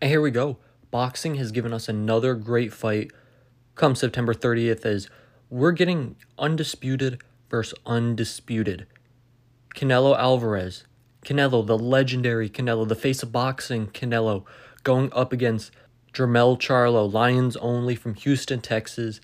And here we go. Boxing has given us another great fight come September 30th as we're getting undisputed versus undisputed. Canelo Alvarez, Canelo, the legendary Canelo, the face of boxing Canelo, going up against Jermell Charlo, Lions only from Houston, Texas.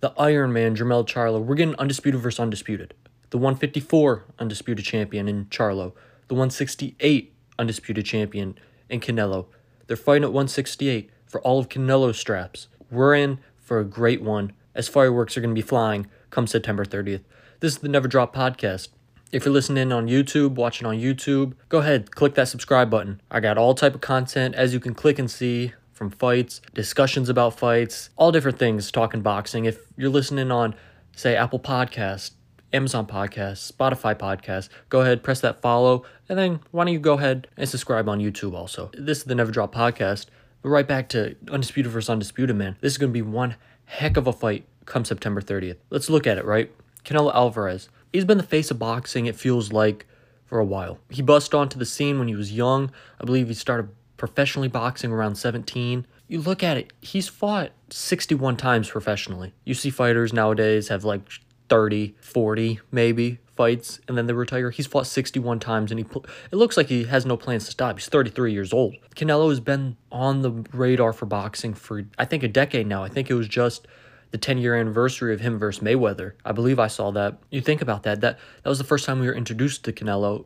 The Iron Man, Jermell Charlo. We're getting undisputed versus undisputed. The 154 undisputed champion in Charlo. The 168 undisputed champion in Canelo. They're fighting at 168 for all of Canelo's straps. We're in for a great one as fireworks are going to be flying come September 30th. This is the Never Drop Podcast. If you're listening on YouTube, watching on YouTube, go ahead, click that subscribe button. I got all type of content as you can click and see from fights, discussions about fights, all different things talking boxing. If you're listening on say Apple Podcast, Amazon Podcast, Spotify Podcast, go ahead, press that follow, and then why don't you go ahead and subscribe on YouTube also. This is the Never Drop Podcast. But right back to Undisputed versus Undisputed, man. This is going to be one heck of a fight come September 30th. Let's look at it, right? Canelo Alvarez. He's been the face of boxing, it feels like, for a while. He bust onto the scene when he was young. I believe he started professionally boxing around 17. You look at it, he's fought 61 times professionally. You see fighters nowadays have like 30, 40 maybe fights and then they retire. He's fought 61 times and he it looks like he has no plans to stop. He's 33 years old. Canelo has been on the radar for boxing for I think a decade now. I think it was just the 10 year anniversary of him versus Mayweather. I believe I saw that. You think about that. That that was the first time we were introduced to Canelo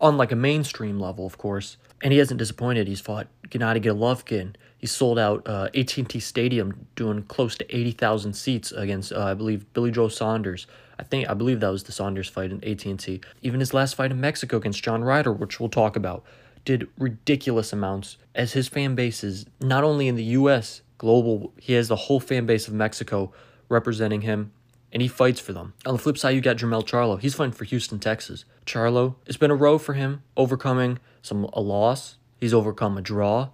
on like a mainstream level, of course. And he hasn't disappointed. He's fought Gennady Golovkin. He sold out uh, AT&T Stadium, doing close to 80,000 seats against, uh, I believe, Billy Joe Saunders. I think I believe that was the Saunders fight in AT&T. Even his last fight in Mexico against John Ryder, which we'll talk about, did ridiculous amounts. As his fan base is not only in the U.S global. He has the whole fan base of Mexico representing him, and he fights for them. On the flip side, you got Jermell Charlo. He's fighting for Houston, Texas. Charlo, it's been a row for him, overcoming some a loss. He's overcome a draw,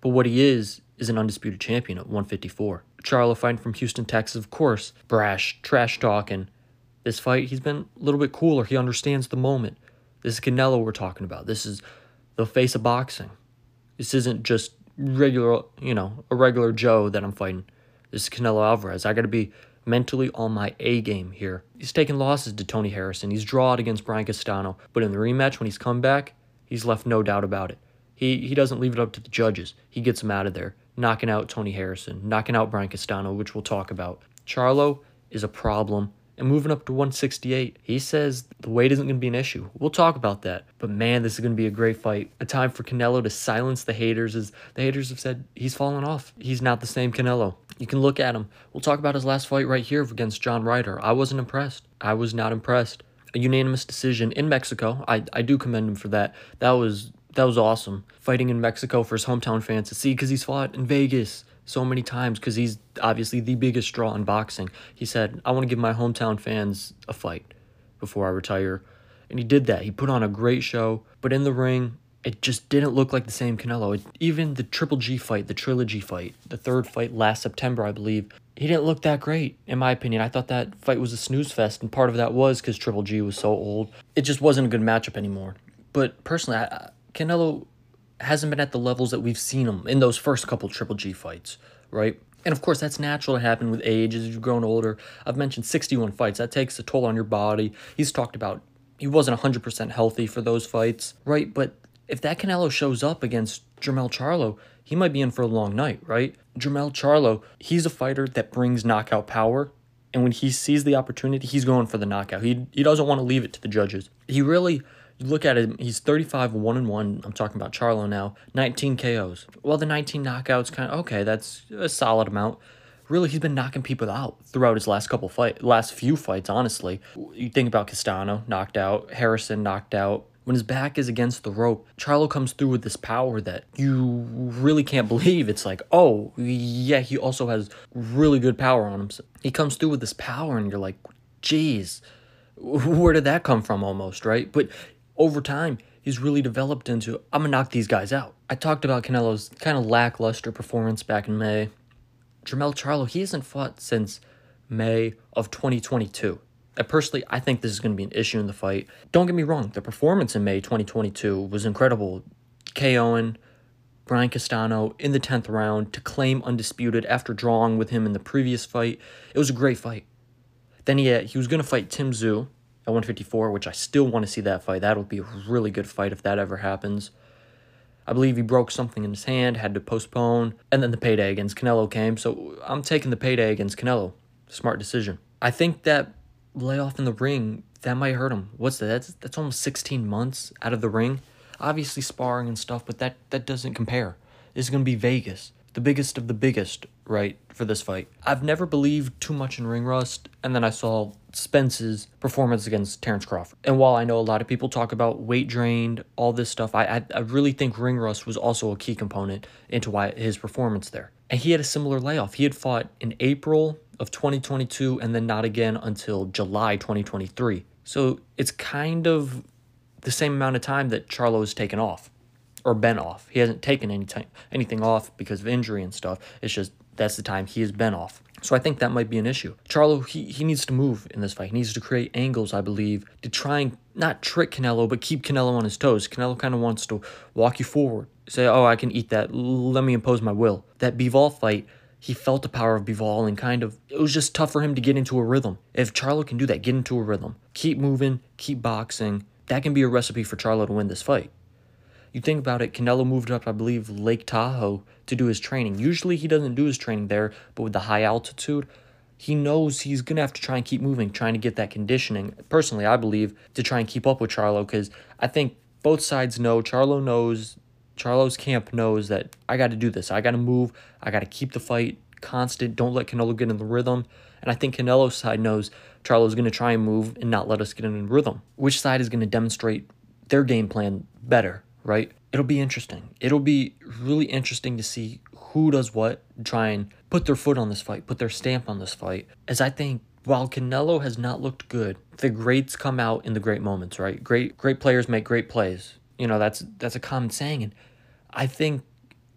but what he is is an undisputed champion at 154. Charlo fighting from Houston, Texas, of course, brash, trash talking. This fight, he's been a little bit cooler. He understands the moment. This is Canelo we're talking about. This is the face of boxing. This isn't just regular, you know, a regular Joe that I'm fighting. This is Canelo Alvarez. I got to be mentally on my A game here. He's taken losses to Tony Harrison. He's drawed against Brian Castano, but in the rematch when he's come back, he's left no doubt about it. He he doesn't leave it up to the judges. He gets him out of there, knocking out Tony Harrison, knocking out Brian Castano, which we'll talk about. Charlo is a problem and moving up to 168. He says the weight isn't going to be an issue. We'll talk about that. But man, this is going to be a great fight. A time for Canelo to silence the haters as the haters have said he's fallen off. He's not the same Canelo. You can look at him. We'll talk about his last fight right here against John Ryder. I wasn't impressed. I was not impressed. A unanimous decision in Mexico. I, I do commend him for that. That was that was awesome. Fighting in Mexico for his hometown fans to see because he's fought in Vegas so many times because he's obviously the biggest draw in boxing. He said, I want to give my hometown fans a fight before I retire. And he did that. He put on a great show, but in the ring, it just didn't look like the same Canelo. It, even the Triple G fight, the trilogy fight, the third fight last September, I believe, he didn't look that great, in my opinion. I thought that fight was a snooze fest, and part of that was because Triple G was so old. It just wasn't a good matchup anymore. But personally, I, Canelo hasn't been at the levels that we've seen him in those first couple Triple G fights, right? And of course, that's natural to happen with age as you've grown older. I've mentioned 61 fights. That takes a toll on your body. He's talked about he wasn't 100% healthy for those fights, right? But if that Canelo shows up against Jermell Charlo, he might be in for a long night, right? Jermell Charlo, he's a fighter that brings knockout power. And when he sees the opportunity, he's going for the knockout. He, he doesn't want to leave it to the judges. He really you look at him, he's 35, 1 and 1. I'm talking about Charlo now. 19 KOs. Well, the 19 knockouts kind of okay, that's a solid amount. Really, he's been knocking people out throughout his last couple fight, last few fights. Honestly, you think about Castano knocked out, Harrison knocked out. When his back is against the rope, Charlo comes through with this power that you really can't believe. It's like, oh yeah, he also has really good power on him. He comes through with this power, and you're like, geez, where did that come from? Almost right, but over time, he's really developed into I'm gonna knock these guys out. I talked about Canelo's kind of lackluster performance back in May. Jermell Charlo, he hasn't fought since May of 2022. I personally, I think this is going to be an issue in the fight. Don't get me wrong, the performance in May 2022 was incredible. KOing Brian Castano in the 10th round to claim undisputed after drawing with him in the previous fight. It was a great fight. Then he, had, he was going to fight Tim Tszyu at 154, which I still want to see that fight. That would be a really good fight if that ever happens. I believe he broke something in his hand, had to postpone, and then the payday against Canelo came. So I'm taking the payday against Canelo. Smart decision. I think that layoff in the ring that might hurt him. What's that? That's that's almost 16 months out of the ring. Obviously sparring and stuff, but that that doesn't compare. This is gonna be Vegas the biggest of the biggest, right, for this fight. I've never believed too much in ring rust, and then I saw Spence's performance against Terence Crawford. And while I know a lot of people talk about weight drained, all this stuff, I, I, I really think ring rust was also a key component into why his performance there. And he had a similar layoff. He had fought in April of 2022 and then not again until July 2023. So it's kind of the same amount of time that Charlo has taken off or been off. He hasn't taken any time, anything off because of injury and stuff. It's just that's the time he has been off. So I think that might be an issue. Charlo, he, he needs to move in this fight. He needs to create angles, I believe, to try and not trick Canelo, but keep Canelo on his toes. Canelo kind of wants to walk you forward. Say, oh, I can eat that. Let me impose my will. That Bivol fight, he felt the power of Bivol and kind of, it was just tough for him to get into a rhythm. If Charlo can do that, get into a rhythm, keep moving, keep boxing, that can be a recipe for Charlo to win this fight. You think about it, Canelo moved up, I believe, Lake Tahoe to do his training. Usually he doesn't do his training there, but with the high altitude, he knows he's going to have to try and keep moving, trying to get that conditioning. Personally, I believe, to try and keep up with Charlo because I think both sides know, Charlo knows, Charlo's camp knows that I got to do this. I got to move. I got to keep the fight constant. Don't let Canelo get in the rhythm. And I think Canelo's side knows Charlo's going to try and move and not let us get in the rhythm. Which side is going to demonstrate their game plan better? Right? It'll be interesting. It'll be really interesting to see who does what, try and put their foot on this fight, put their stamp on this fight. As I think while Canelo has not looked good, the greats come out in the great moments, right? Great great players make great plays. You know, that's that's a common saying and I think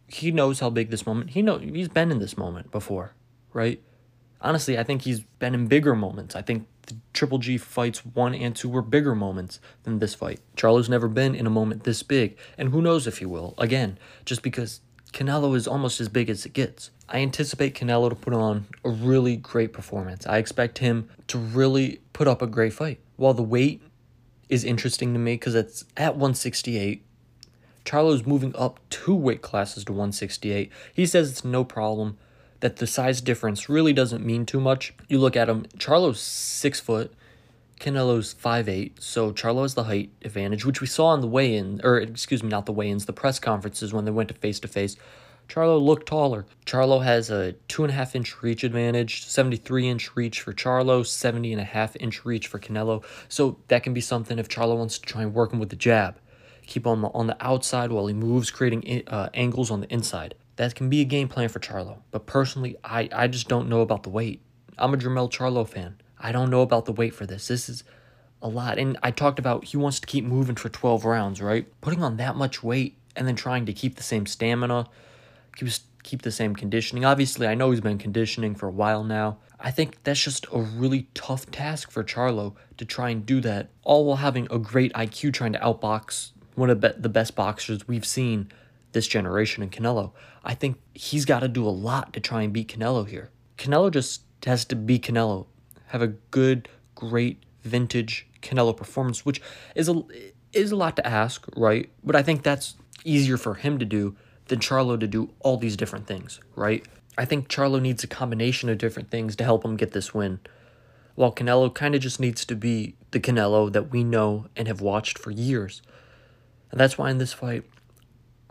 he knows how big this moment. He know he's been in this moment before, right? Honestly, I think he's been in bigger moments. I think the Triple G fights one and two were bigger moments than this fight. Charlo's never been in a moment this big, and who knows if he will, again, just because Canelo is almost as big as it gets. I anticipate Canelo to put on a really great performance. I expect him to really put up a great fight. While the weight is interesting to me because it's at 168, Charlo's moving up two weight classes to 168. He says it's no problem that the size difference really doesn't mean too much. You look at him, Charlo's six foot, Canelo's five eight, so Charlo has the height advantage, which we saw in the weigh-in, or excuse me, not the weigh-ins, the press conferences when they went to face to face. Charlo looked taller. Charlo has a two and a half inch reach advantage, 73 inch reach for Charlo, 70 and a half inch reach for Canelo. So that can be something if Charlo wants to try and work him with the jab. Keep him on the outside while he moves, creating uh, angles on the inside that can be a game plan for Charlo. But personally, I, I just don't know about the weight. I'm a Jermell Charlo fan. I don't know about the weight for this. This is a lot. And I talked about he wants to keep moving for 12 rounds, right? Putting on that much weight and then trying to keep the same stamina, keep, keep the same conditioning. Obviously, I know he's been conditioning for a while now. I think that's just a really tough task for Charlo to try and do that, all while having a great IQ trying to outbox one of the best boxers we've seen this generation in Canelo. I think he's got to do a lot to try and beat Canelo here. Canelo just has to be Canelo, have a good, great vintage Canelo performance, which is a is a lot to ask, right? But I think that's easier for him to do than Charlo to do all these different things, right? I think Charlo needs a combination of different things to help him get this win. While Canelo kind of just needs to be the Canelo that we know and have watched for years. And that's why in this fight,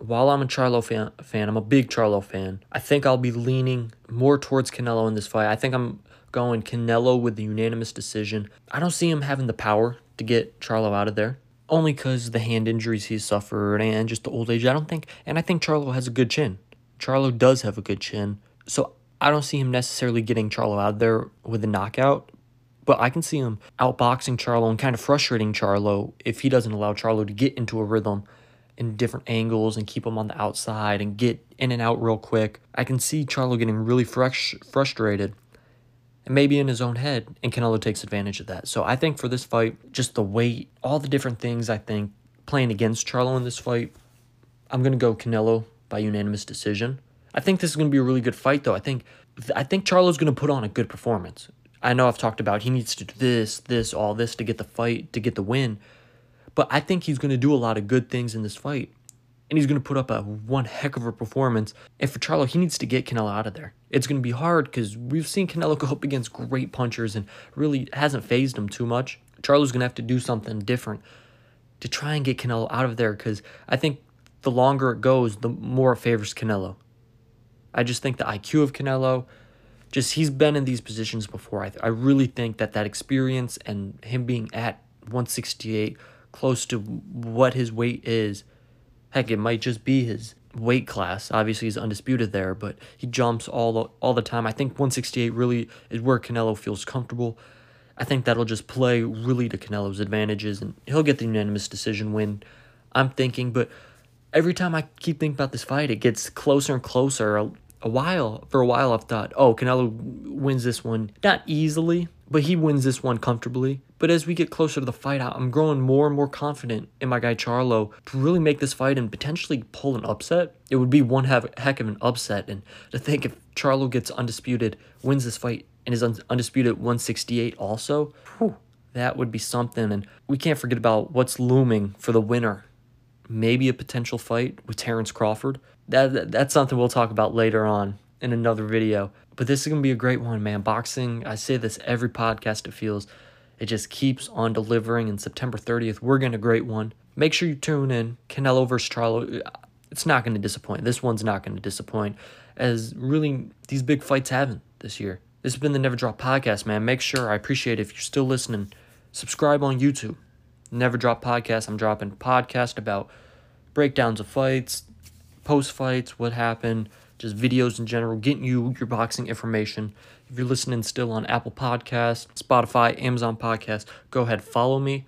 while I'm a Charlo fan, fan, I'm a big Charlo fan. I think I'll be leaning more towards Canelo in this fight. I think I'm going Canelo with the unanimous decision. I don't see him having the power to get Charlo out of there. Only because the hand injuries he's suffered and just the old age. I don't think, and I think Charlo has a good chin. Charlo does have a good chin. So I don't see him necessarily getting Charlo out there with a knockout. But I can see him outboxing Charlo and kind of frustrating Charlo if he doesn't allow Charlo to get into a rhythm in different angles and keep him on the outside and get in and out real quick. I can see Charlo getting really fresh, frustrated and maybe in his own head, and Canelo takes advantage of that. So I think for this fight, just the weight, all the different things I think playing against Charlo in this fight, I'm going to go Canelo by unanimous decision. I think this is going to be a really good fight, though. I think I think Charlo's going to put on a good performance. I know I've talked about he needs to do this, this, all this to get the fight, to get the win. But I think he's going to do a lot of good things in this fight. And he's going to put up a one heck of a performance. And for Charlo, he needs to get Canelo out of there. It's going to be hard because we've seen Canelo go up against great punchers and really hasn't fazed him too much. Charlo's going to have to do something different to try and get Canelo out of there because I think the longer it goes, the more it favors Canelo. I just think the IQ of Canelo, just he's been in these positions before. I, I really think that that experience and him being at 168, close to what his weight is, heck, it might just be his weight class. Obviously, he's undisputed there, but he jumps all the, all the time. I think 168 really is where Canelo feels comfortable. I think that'll just play really to Canelo's advantages, and he'll get the unanimous decision win. I'm thinking, but every time I keep thinking about this fight, it gets closer and closer. A, a while for a while, I've thought, oh, Canelo wins this one not easily, but he wins this one comfortably. But as we get closer to the fight, I'm growing more and more confident in my guy Charlo to really make this fight and potentially pull an upset. It would be one heck of an upset, and to think if Charlo gets undisputed, wins this fight, and is undisputed 168 also, whew, that would be something. And we can't forget about what's looming for the winner maybe a potential fight with Terence Crawford. That, that that's something we'll talk about later on in another video. But this is gonna be a great one, man. Boxing, I say this every podcast it feels. It just keeps on delivering. And September 30th, we're getting a great one. Make sure you tune in. Canelo versus Charlo. Uh, it's not going to disappoint. This one's not going to disappoint, as really these big fights haven't this year. This has been the Never Drop Podcast, man. Make sure I appreciate it if you're still listening. Subscribe on YouTube. Never Drop Podcast. I'm dropping podcast about breakdowns of fights, post fights, what happened, just videos in general, getting you your boxing information. If you're listening still on Apple Podcast, Spotify, Amazon Podcast, go ahead, follow me,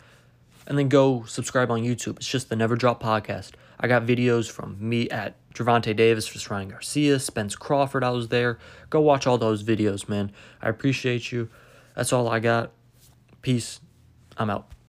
and then go subscribe on YouTube. It's just the Never Drop Podcast. I got videos from me at Gervonta Davis for Ryan Garcia, Spence Crawford, I was there. Go watch all those videos, man. I appreciate you. That's all I got. Peace. I'm out.